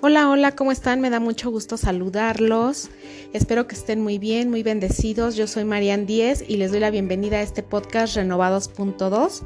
Hola, hola, ¿cómo están? Me da mucho gusto saludarlos. Espero que estén muy bien, muy bendecidos. Yo soy Marian Díez y les doy la bienvenida a este podcast Renovados.2.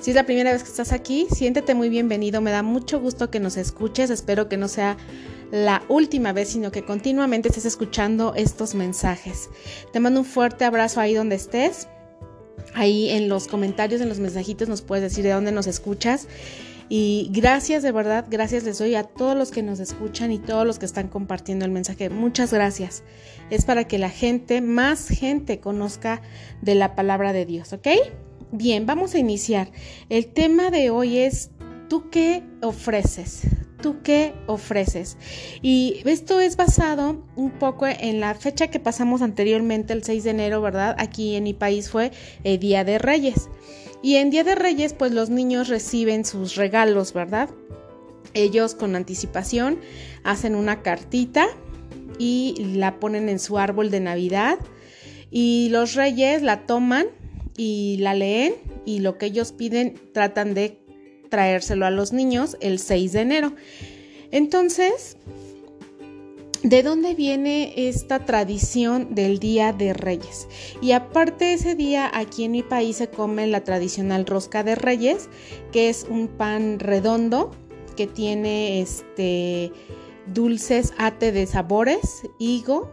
Si es la primera vez que estás aquí, siéntete muy bienvenido. Me da mucho gusto que nos escuches. Espero que no sea la última vez, sino que continuamente estés escuchando estos mensajes. Te mando un fuerte abrazo ahí donde estés. Ahí en los comentarios, en los mensajitos nos puedes decir de dónde nos escuchas. Y gracias, de verdad, gracias les doy a todos los que nos escuchan y todos los que están compartiendo el mensaje. Muchas gracias. Es para que la gente, más gente, conozca de la palabra de Dios, ¿ok? Bien, vamos a iniciar. El tema de hoy es, ¿tú qué ofreces? ¿Tú qué ofreces? Y esto es basado un poco en la fecha que pasamos anteriormente, el 6 de enero, ¿verdad? Aquí en mi país fue el Día de Reyes. Y en Día de Reyes, pues los niños reciben sus regalos, ¿verdad? Ellos con anticipación hacen una cartita y la ponen en su árbol de Navidad. Y los reyes la toman y la leen y lo que ellos piden tratan de traérselo a los niños el 6 de enero. Entonces, ¿De dónde viene esta tradición del Día de Reyes? Y aparte ese día aquí en mi país se come la tradicional rosca de Reyes, que es un pan redondo que tiene este dulces ate de sabores, higo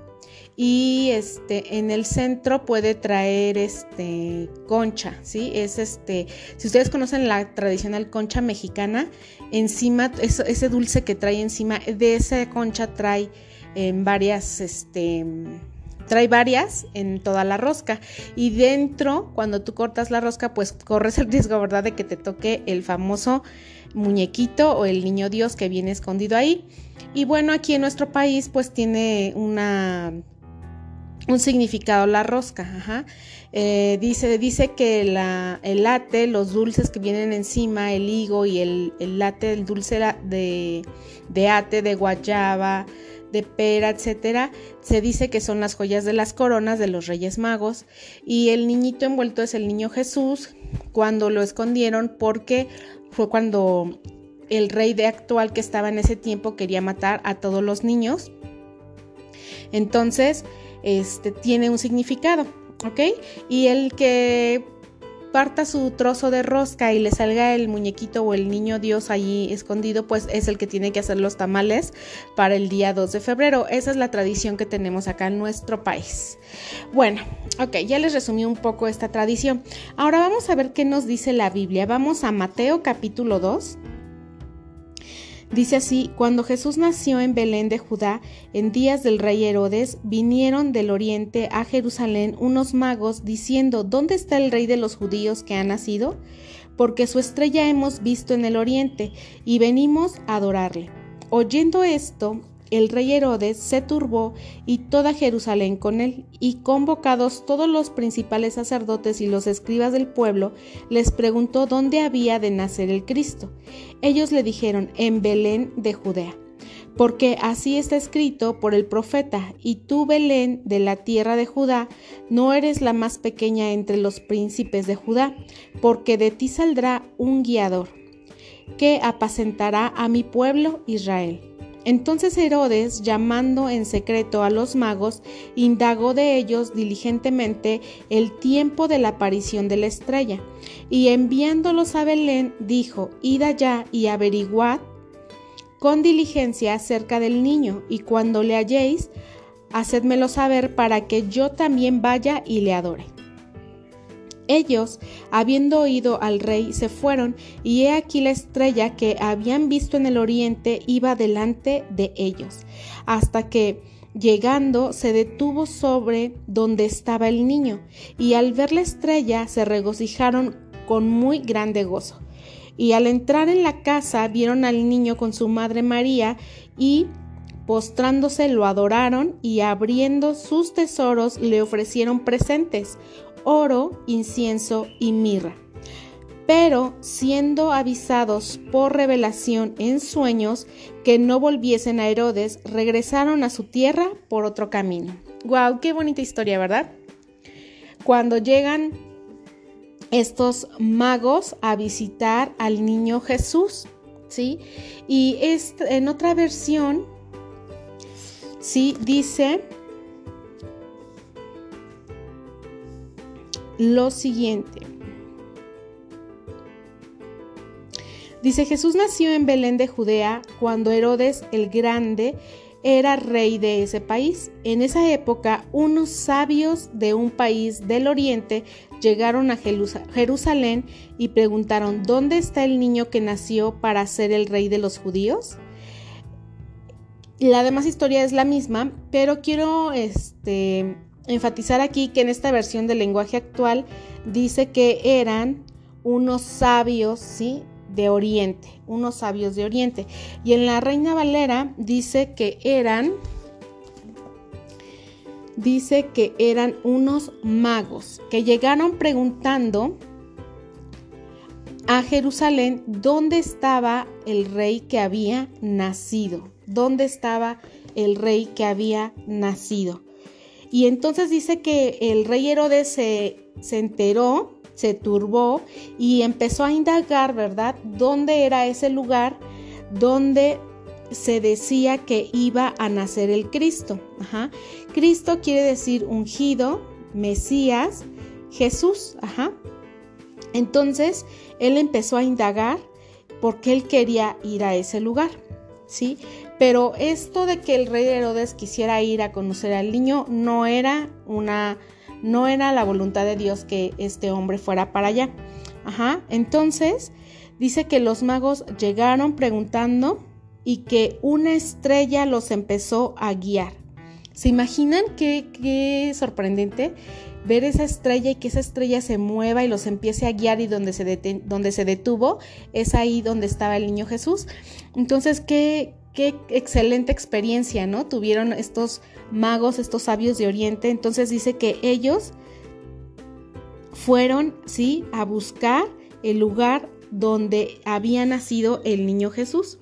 y este en el centro puede traer este concha, ¿sí? Es este, si ustedes conocen la tradicional concha mexicana, encima ese dulce que trae encima de esa concha trae en varias, este, trae varias en toda la rosca. Y dentro cuando tú cortas la rosca pues corres el riesgo verdad de que te toque el famoso muñequito o el niño dios que viene escondido ahí. Y bueno aquí en nuestro país pues tiene una un significado la rosca eh, dice, dice que el late, los dulces que vienen encima, el higo y el, el late, el dulce de, de ate, de guayaba, de pera, etcétera, se dice que son las joyas de las coronas de los Reyes Magos y el niñito envuelto es el niño Jesús cuando lo escondieron porque fue cuando el rey de actual que estaba en ese tiempo quería matar a todos los niños. Entonces, este tiene un significado, ¿ok? Y el que parta su trozo de rosca y le salga el muñequito o el niño Dios allí escondido, pues es el que tiene que hacer los tamales para el día 2 de febrero. Esa es la tradición que tenemos acá en nuestro país. Bueno, ok, ya les resumí un poco esta tradición. Ahora vamos a ver qué nos dice la Biblia. Vamos a Mateo capítulo 2 Dice así, cuando Jesús nació en Belén de Judá, en días del rey Herodes, vinieron del oriente a Jerusalén unos magos diciendo, ¿dónde está el rey de los judíos que ha nacido? Porque su estrella hemos visto en el oriente y venimos a adorarle. Oyendo esto, el rey Herodes se turbó y toda Jerusalén con él, y convocados todos los principales sacerdotes y los escribas del pueblo, les preguntó dónde había de nacer el Cristo. Ellos le dijeron, en Belén de Judea. Porque así está escrito por el profeta, y tú, Belén, de la tierra de Judá, no eres la más pequeña entre los príncipes de Judá, porque de ti saldrá un guiador, que apacentará a mi pueblo Israel. Entonces Herodes, llamando en secreto a los magos, indagó de ellos diligentemente el tiempo de la aparición de la estrella, y enviándolos a Belén, dijo, Id allá y averiguad con diligencia acerca del niño, y cuando le halléis, hacedmelo saber para que yo también vaya y le adore. Ellos, habiendo oído al rey, se fueron, y he aquí la estrella que habían visto en el oriente iba delante de ellos, hasta que, llegando, se detuvo sobre donde estaba el niño, y al ver la estrella se regocijaron con muy grande gozo. Y al entrar en la casa vieron al niño con su madre María, y postrándose lo adoraron, y abriendo sus tesoros le ofrecieron presentes, oro, incienso y mirra. Pero siendo avisados por revelación en sueños que no volviesen a Herodes, regresaron a su tierra por otro camino. ¡Wow! ¡Qué bonita historia, ¿verdad? Cuando llegan estos magos a visitar al niño Jesús, ¿sí? Y en otra versión, ¿sí? Dice lo siguiente. Dice, Jesús nació en Belén de Judea cuando Herodes el Grande era rey de ese país. En esa época, unos sabios de un país del oriente llegaron a Jerusalén y preguntaron, ¿dónde está el niño que nació para ser el rey de los judíos? La demás historia es la misma, pero quiero este, enfatizar aquí que en esta versión del lenguaje actual dice que eran unos sabios, ¿sí? de Oriente, unos sabios de Oriente. Y en la Reina Valera dice que eran, dice que eran unos magos que llegaron preguntando a Jerusalén dónde estaba el rey que había nacido, dónde estaba el rey que había nacido. Y entonces dice que el rey Herodes se, se enteró se turbó y empezó a indagar, ¿verdad?, dónde era ese lugar donde se decía que iba a nacer el Cristo. Ajá. Cristo quiere decir ungido, Mesías, Jesús. Ajá. Entonces, él empezó a indagar porque él quería ir a ese lugar. ¿Sí? Pero esto de que el rey Herodes quisiera ir a conocer al niño no era una no era la voluntad de Dios que este hombre fuera para allá. Ajá, entonces dice que los magos llegaron preguntando y que una estrella los empezó a guiar. ¿Se imaginan qué, sorprendente? ver esa estrella y que esa estrella se mueva y los empiece a guiar y donde se, donde se detuvo es ahí donde estaba el niño Jesús. Entonces, qué, qué excelente experiencia, ¿no? Tuvieron estos magos, estos sabios de Oriente. Entonces dice que ellos fueron, sí, a buscar el lugar donde había nacido el niño Jesús.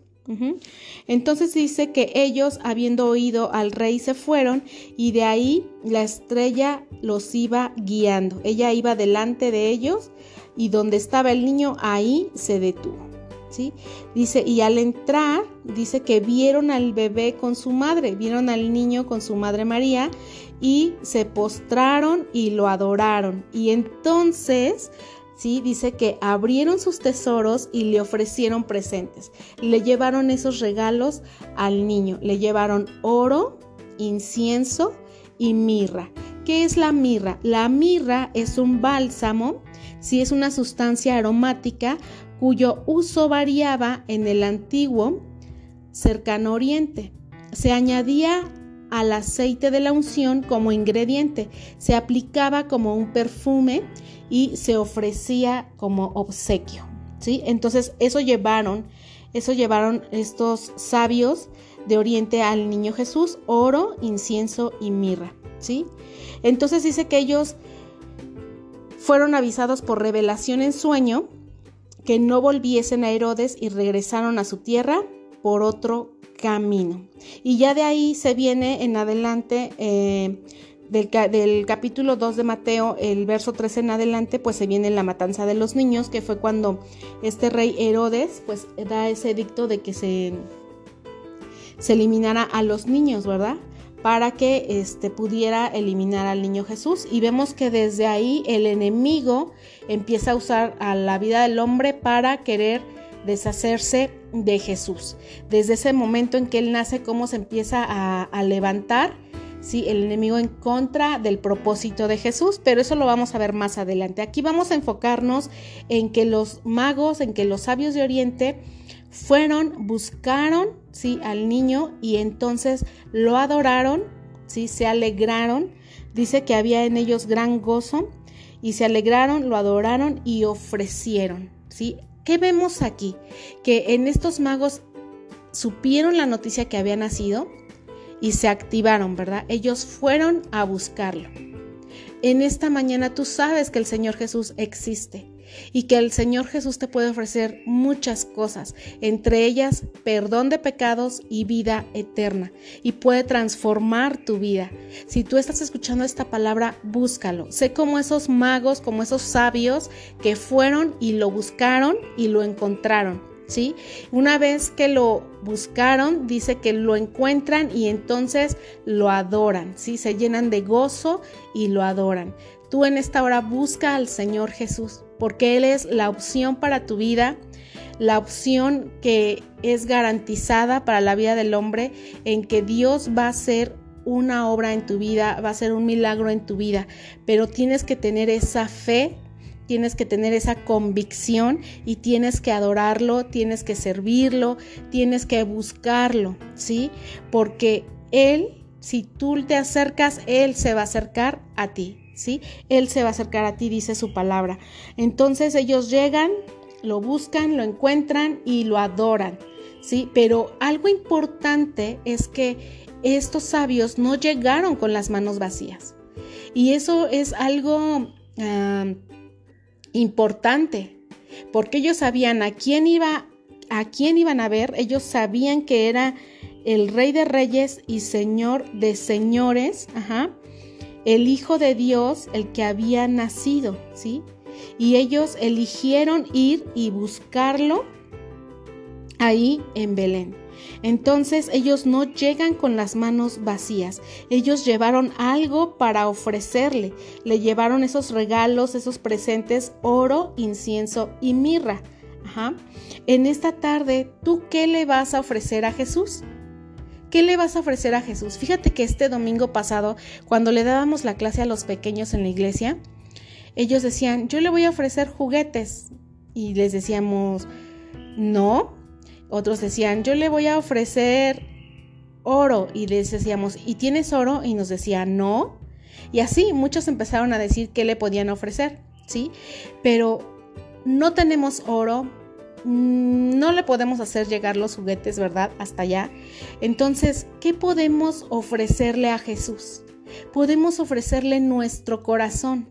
Entonces dice que ellos, habiendo oído al rey, se fueron y de ahí la estrella los iba guiando. Ella iba delante de ellos y donde estaba el niño, ahí se detuvo. Dice, y al entrar, dice que vieron al bebé con su madre, vieron al niño con su madre María y se postraron y lo adoraron. Y entonces, ¿sí? Dice que abrieron sus tesoros y le ofrecieron presentes. Le llevaron esos regalos al niño, le llevaron oro, incienso y mirra. ¿Qué es la mirra? La mirra es un bálsamo, si es una sustancia aromática cuyo uso variaba en el antiguo cercano oriente. Se añadía al aceite de la unción como ingrediente, se aplicaba como un perfume y se ofrecía como obsequio. ¿sí? Entonces eso llevaron, eso llevaron estos sabios de Oriente al niño Jesús, oro, incienso y mirra. Entonces dice que ellos fueron avisados por revelación en sueño que no volviesen a Herodes y regresaron a su tierra por otro camino. Y ya de ahí se viene en adelante, eh, del, capítulo 2 de Mateo, el verso 13 en adelante, pues se viene la matanza de los niños, que fue cuando este rey Herodes, pues da ese dicto de que se, se eliminara a los niños, ¿verdad? Para que este, pudiera eliminar al niño Jesús. Y vemos que desde ahí el enemigo empieza a usar a la vida del hombre para querer deshacerse de Jesús. Desde ese momento en que él nace, cómo se empieza a, levantar ¿sí? el enemigo en contra del propósito de Jesús, pero eso lo vamos a ver más adelante. Aquí vamos a enfocarnos en que los magos, en que los sabios de Oriente fueron, buscaron, ¿sí? Al niño y entonces lo adoraron, ¿sí? Se alegraron. Dice que había en ellos gran gozo y se alegraron, lo adoraron y ofrecieron, ¿sí? ¿Qué vemos aquí? Que en estos magos supieron la noticia que había nacido y se activaron, ¿verdad? Ellos fueron a buscarlo. En esta mañana tú sabes que el Señor Jesús existe y que el Señor Jesús te puede ofrecer muchas cosas, entre ellas perdón de pecados y vida eterna, y puede transformar tu vida. Si tú estás escuchando esta palabra, búscalo. Sé como esos magos, como esos sabios que fueron y lo buscaron y lo encontraron. ¿sí? Una vez que lo buscaron, dice que lo encuentran y entonces lo adoran, ¿sí? Se llenan de gozo y lo adoran. Tú en esta hora busca al Señor Jesús, porque Él es la opción para tu vida, la opción que es garantizada para la vida del hombre, en que Dios va a hacer una obra en tu vida, va a ser un milagro en tu vida, pero tienes que tener esa fe tienes que tener esa convicción y tienes que adorarlo, tienes que servirlo, tienes que buscarlo, ¿sí? Porque Él, si tú te acercas, Él se va a acercar a ti, ¿sí? Él se va a acercar a ti, dice su palabra. Entonces ellos llegan, lo buscan, lo encuentran y lo adoran, ¿sí? Pero algo importante es que estos sabios no llegaron con las manos vacías. Y eso es algo ah, importante, porque ellos sabían a quién iba, a quién iban a ver, ellos sabían que era el Rey de Reyes y Señor de Señores, ajá, el Hijo de Dios, el que había nacido, ¿sí? Y ellos eligieron ir y buscarlo ahí en Belén. Entonces ellos no llegan con las manos vacías, ellos llevaron algo para ofrecerle, le llevaron esos regalos, esos presentes, oro, incienso y mirra. En esta tarde, ¿tú qué le vas a ofrecer a Jesús? ¿Qué le vas a ofrecer a Jesús? Fíjate que este domingo pasado, cuando le dábamos la clase a los pequeños en la iglesia, ellos decían, yo le voy a ofrecer juguetes. Y les decíamos, no, otros decían, yo le voy a ofrecer oro y les decíamos, ¿y tienes oro? Y nos decía, no. Y así muchos empezaron a decir qué le podían ofrecer, ¿sí? Pero no tenemos oro, no le podemos hacer llegar los juguetes, ¿verdad? Hasta allá. Entonces, ¿qué podemos ofrecerle a Jesús? Podemos ofrecerle nuestro corazón,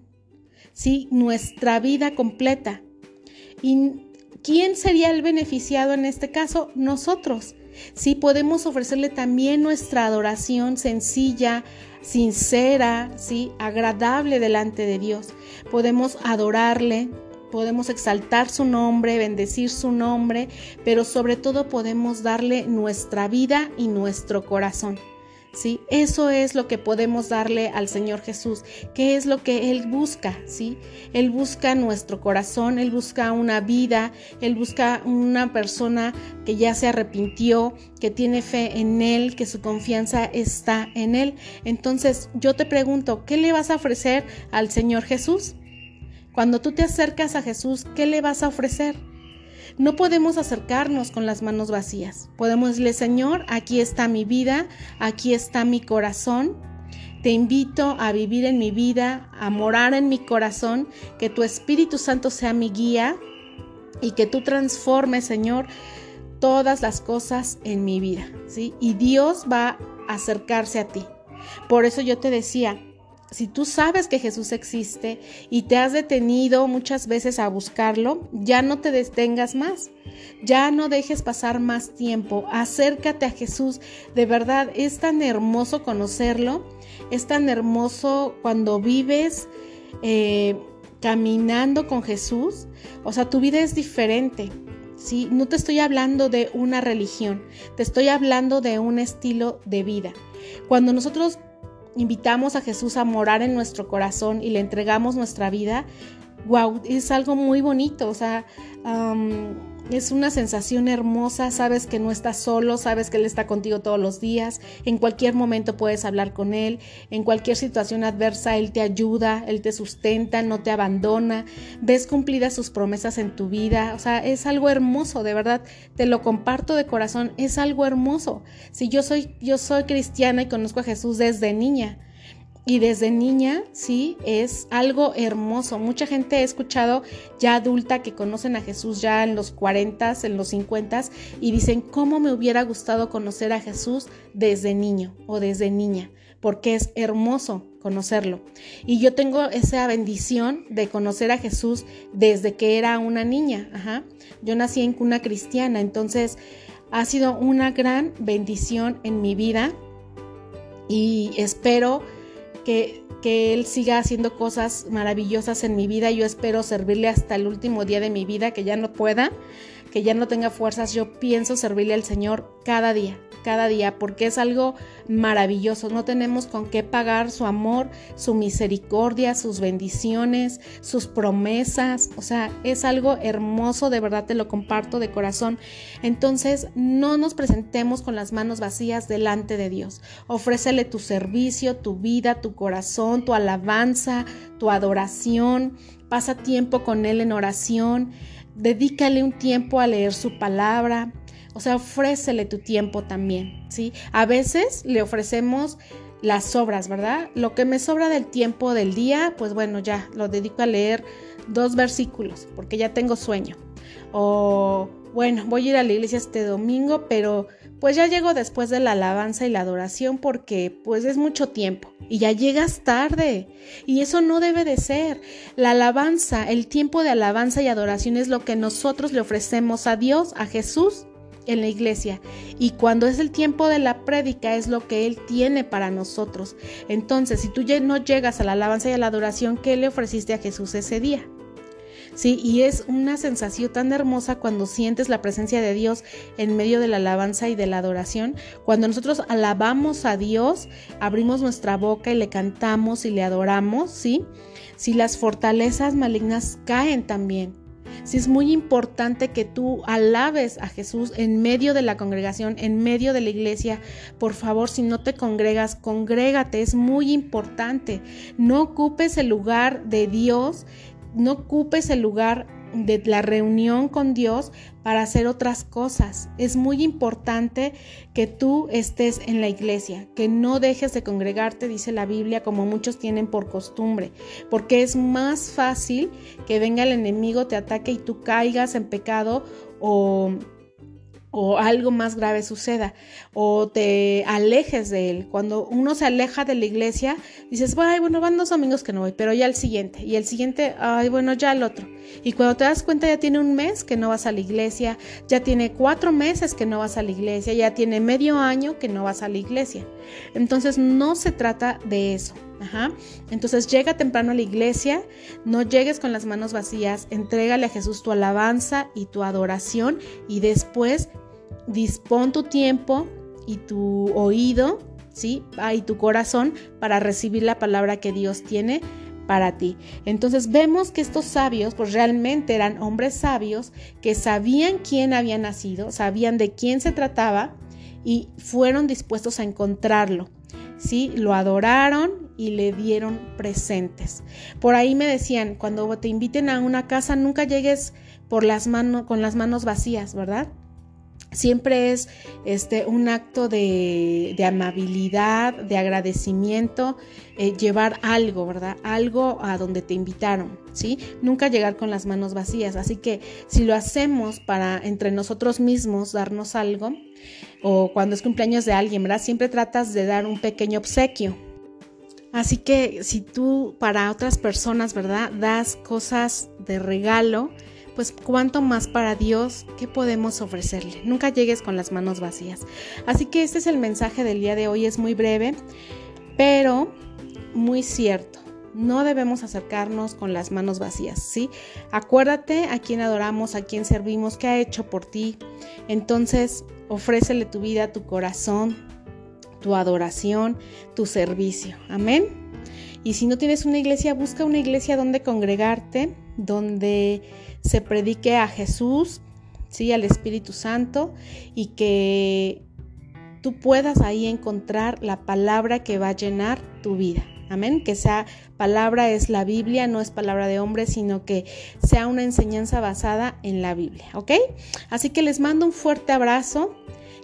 ¿sí? Nuestra vida completa. Y ¿Quién sería el beneficiado en este caso? Nosotros. Sí, podemos ofrecerle también nuestra adoración sencilla, sincera, sí, agradable delante de Dios. Podemos adorarle, podemos exaltar su nombre, bendecir su nombre, pero sobre todo podemos darle nuestra vida y nuestro corazón. ¿sí? Eso es lo que podemos darle al Señor Jesús, que es lo que Él busca, ¿sí? Él busca nuestro corazón, Él busca una vida, Él busca una persona que ya se arrepintió, que tiene fe en Él, que su confianza está en Él. Entonces yo te pregunto, ¿qué le vas a ofrecer al Señor Jesús? Cuando tú te acercas a Jesús, ¿qué le vas a ofrecer? No podemos acercarnos con las manos vacías. Podemos decirle, Señor, aquí está mi vida, aquí está mi corazón. Te invito a vivir en mi vida, a morar en mi corazón, que tu Espíritu Santo sea mi guía y que tú transformes, Señor, todas las cosas en mi vida, ¿sí? Y Dios va a acercarse a ti. Por eso yo te decía, si tú sabes que Jesús existe y te has detenido muchas veces a buscarlo, ya no te detengas más. Ya no dejes pasar más tiempo. Acércate a Jesús. De verdad, es tan hermoso conocerlo. Es tan hermoso cuando vives eh, caminando con Jesús. O sea, tu vida es diferente. ¿sí? No te estoy hablando de una religión. Te estoy hablando de un estilo de vida. Cuando nosotros invitamos a Jesús a morar en nuestro corazón y le entregamos nuestra vida, wow, es algo muy bonito, o sea, es una sensación hermosa, sabes que no estás solo, sabes que Él está contigo todos los días, en cualquier momento puedes hablar con Él, en cualquier situación adversa Él te ayuda, Él te sustenta, no te abandona, ves cumplidas sus promesas en tu vida, o sea, es algo hermoso, de verdad, te lo comparto de corazón, es algo hermoso. Si yo soy, yo soy cristiana y conozco a Jesús desde niña, y desde niña, sí, es algo hermoso. Mucha gente he escuchado ya adulta que conocen a Jesús ya en los 40, en los 50 y dicen, ¿cómo me hubiera gustado conocer a Jesús desde niño o desde niña? Porque es hermoso conocerlo. Y yo tengo esa bendición de conocer a Jesús desde que era una niña. Ajá. Yo nací en cuna cristiana, entonces ha sido una gran bendición en mi vida y espero que, Él siga haciendo cosas maravillosas en mi vida. Yo espero servirle hasta el último día de mi vida, que ya no pueda, que ya no tenga fuerzas, yo pienso servirle al Señor cada día, cada día, porque es algo maravilloso. No tenemos con qué pagar su amor, su misericordia, sus bendiciones, sus promesas. O sea, es algo hermoso, de verdad te lo comparto de corazón. Entonces, no nos presentemos con las manos vacías delante de Dios. Ofrécele tu servicio, tu vida, tu corazón, tu alabanza, tu adoración. Pasa tiempo con Él en oración. Dedícale un tiempo a leer su palabra. O sea, ofrécele tu tiempo también, ¿sí? A veces le ofrecemos las sobras, ¿verdad? Lo que me sobra del tiempo del día, pues bueno, ya lo dedico a leer dos versículos, porque ya tengo sueño. O bueno, voy a ir a la iglesia este domingo, pero pues ya llego después de la alabanza y la adoración porque pues es mucho tiempo y ya llegas tarde y eso no debe de ser. La alabanza, el tiempo de alabanza y adoración es lo que nosotros le ofrecemos a Dios, a Jesús en la iglesia y cuando es el tiempo de la prédica es lo que Él tiene para nosotros. Entonces, si tú no llegas a la alabanza y a la adoración, ¿qué le ofreciste a Jesús ese día? Sí, y es una sensación tan hermosa cuando sientes la presencia de Dios en medio de la alabanza y de la adoración. Cuando nosotros alabamos a Dios, abrimos nuestra boca y le cantamos y le adoramos, ¿sí? Si las fortalezas malignas caen también. Si es muy importante que tú alabes a Jesús en medio de la congregación, en medio de la iglesia. Por favor, si no te congregas, congrégate, es muy importante. No ocupes el lugar de Dios, no ocupes el lugar de la reunión con Dios para hacer otras cosas. Es muy importante que tú estés en la iglesia, que no dejes de congregarte, dice la Biblia, como muchos tienen por costumbre, porque es más fácil que venga el enemigo, te ataque y tú caigas en pecado o o algo más grave suceda o te alejes de él. Cuando uno se aleja de la iglesia, dices, ay, bueno, van dos domingos que no voy, pero ya el siguiente y el siguiente, ay, bueno, ya el otro. Y cuando te das cuenta ya tiene un mes que no vas a la iglesia, ya tiene cuatro meses que no vas a la iglesia, ya tiene medio año que no vas a la iglesia. Entonces no se trata de eso. Entonces llega temprano a la iglesia, no llegues con las manos vacías, entrégale a Jesús tu alabanza y tu adoración y después dispón tu tiempo y tu oído, ¿sí? Ah, y tu corazón para recibir la palabra que Dios tiene para ti. Entonces vemos que estos sabios, pues realmente eran hombres sabios que sabían quién había nacido, sabían de quién se trataba y fueron dispuestos a encontrarlo. ¿sí? Lo adoraron y le dieron presentes. Por ahí me decían, cuando te inviten a una casa, nunca llegues por las con las manos vacías, ¿verdad? Siempre es este, un acto de, amabilidad, de agradecimiento, eh, llevar algo, ¿verdad? Algo a donde te invitaron, ¿sí? Nunca llegar con las manos vacías. Así que si lo hacemos para entre nosotros mismos darnos algo, o cuando es cumpleaños de alguien, ¿verdad? Siempre tratas de dar un pequeño obsequio. Así que si tú para otras personas, ¿verdad? Das cosas de regalo, pues cuánto más para Dios, ¿qué podemos ofrecerle? Nunca llegues con las manos vacías. Así que este es el mensaje del día de hoy, es muy breve, pero muy cierto. No debemos acercarnos con las manos vacías, ¿sí? Acuérdate a quién adoramos, a quién servimos, qué ha hecho por ti. Entonces, ofrécele tu vida, tu corazón, tu adoración, tu servicio. Amén. Y si no tienes una iglesia, busca una iglesia donde congregarte, donde se predique a Jesús, ¿sí? al Espíritu Santo y que tú puedas ahí encontrar la palabra que va a llenar tu vida. Amén. Que esa palabra es la Biblia, no es palabra de hombre, sino que sea una enseñanza basada en la Biblia. ¿Ok? Así que les mando un fuerte abrazo.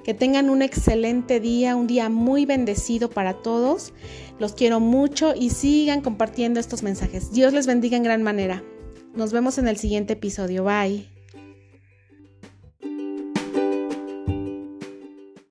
Que tengan un excelente día, un día muy bendecido para todos. Los quiero mucho y sigan compartiendo estos mensajes. Dios les bendiga en gran manera. Nos vemos en el siguiente episodio. Bye.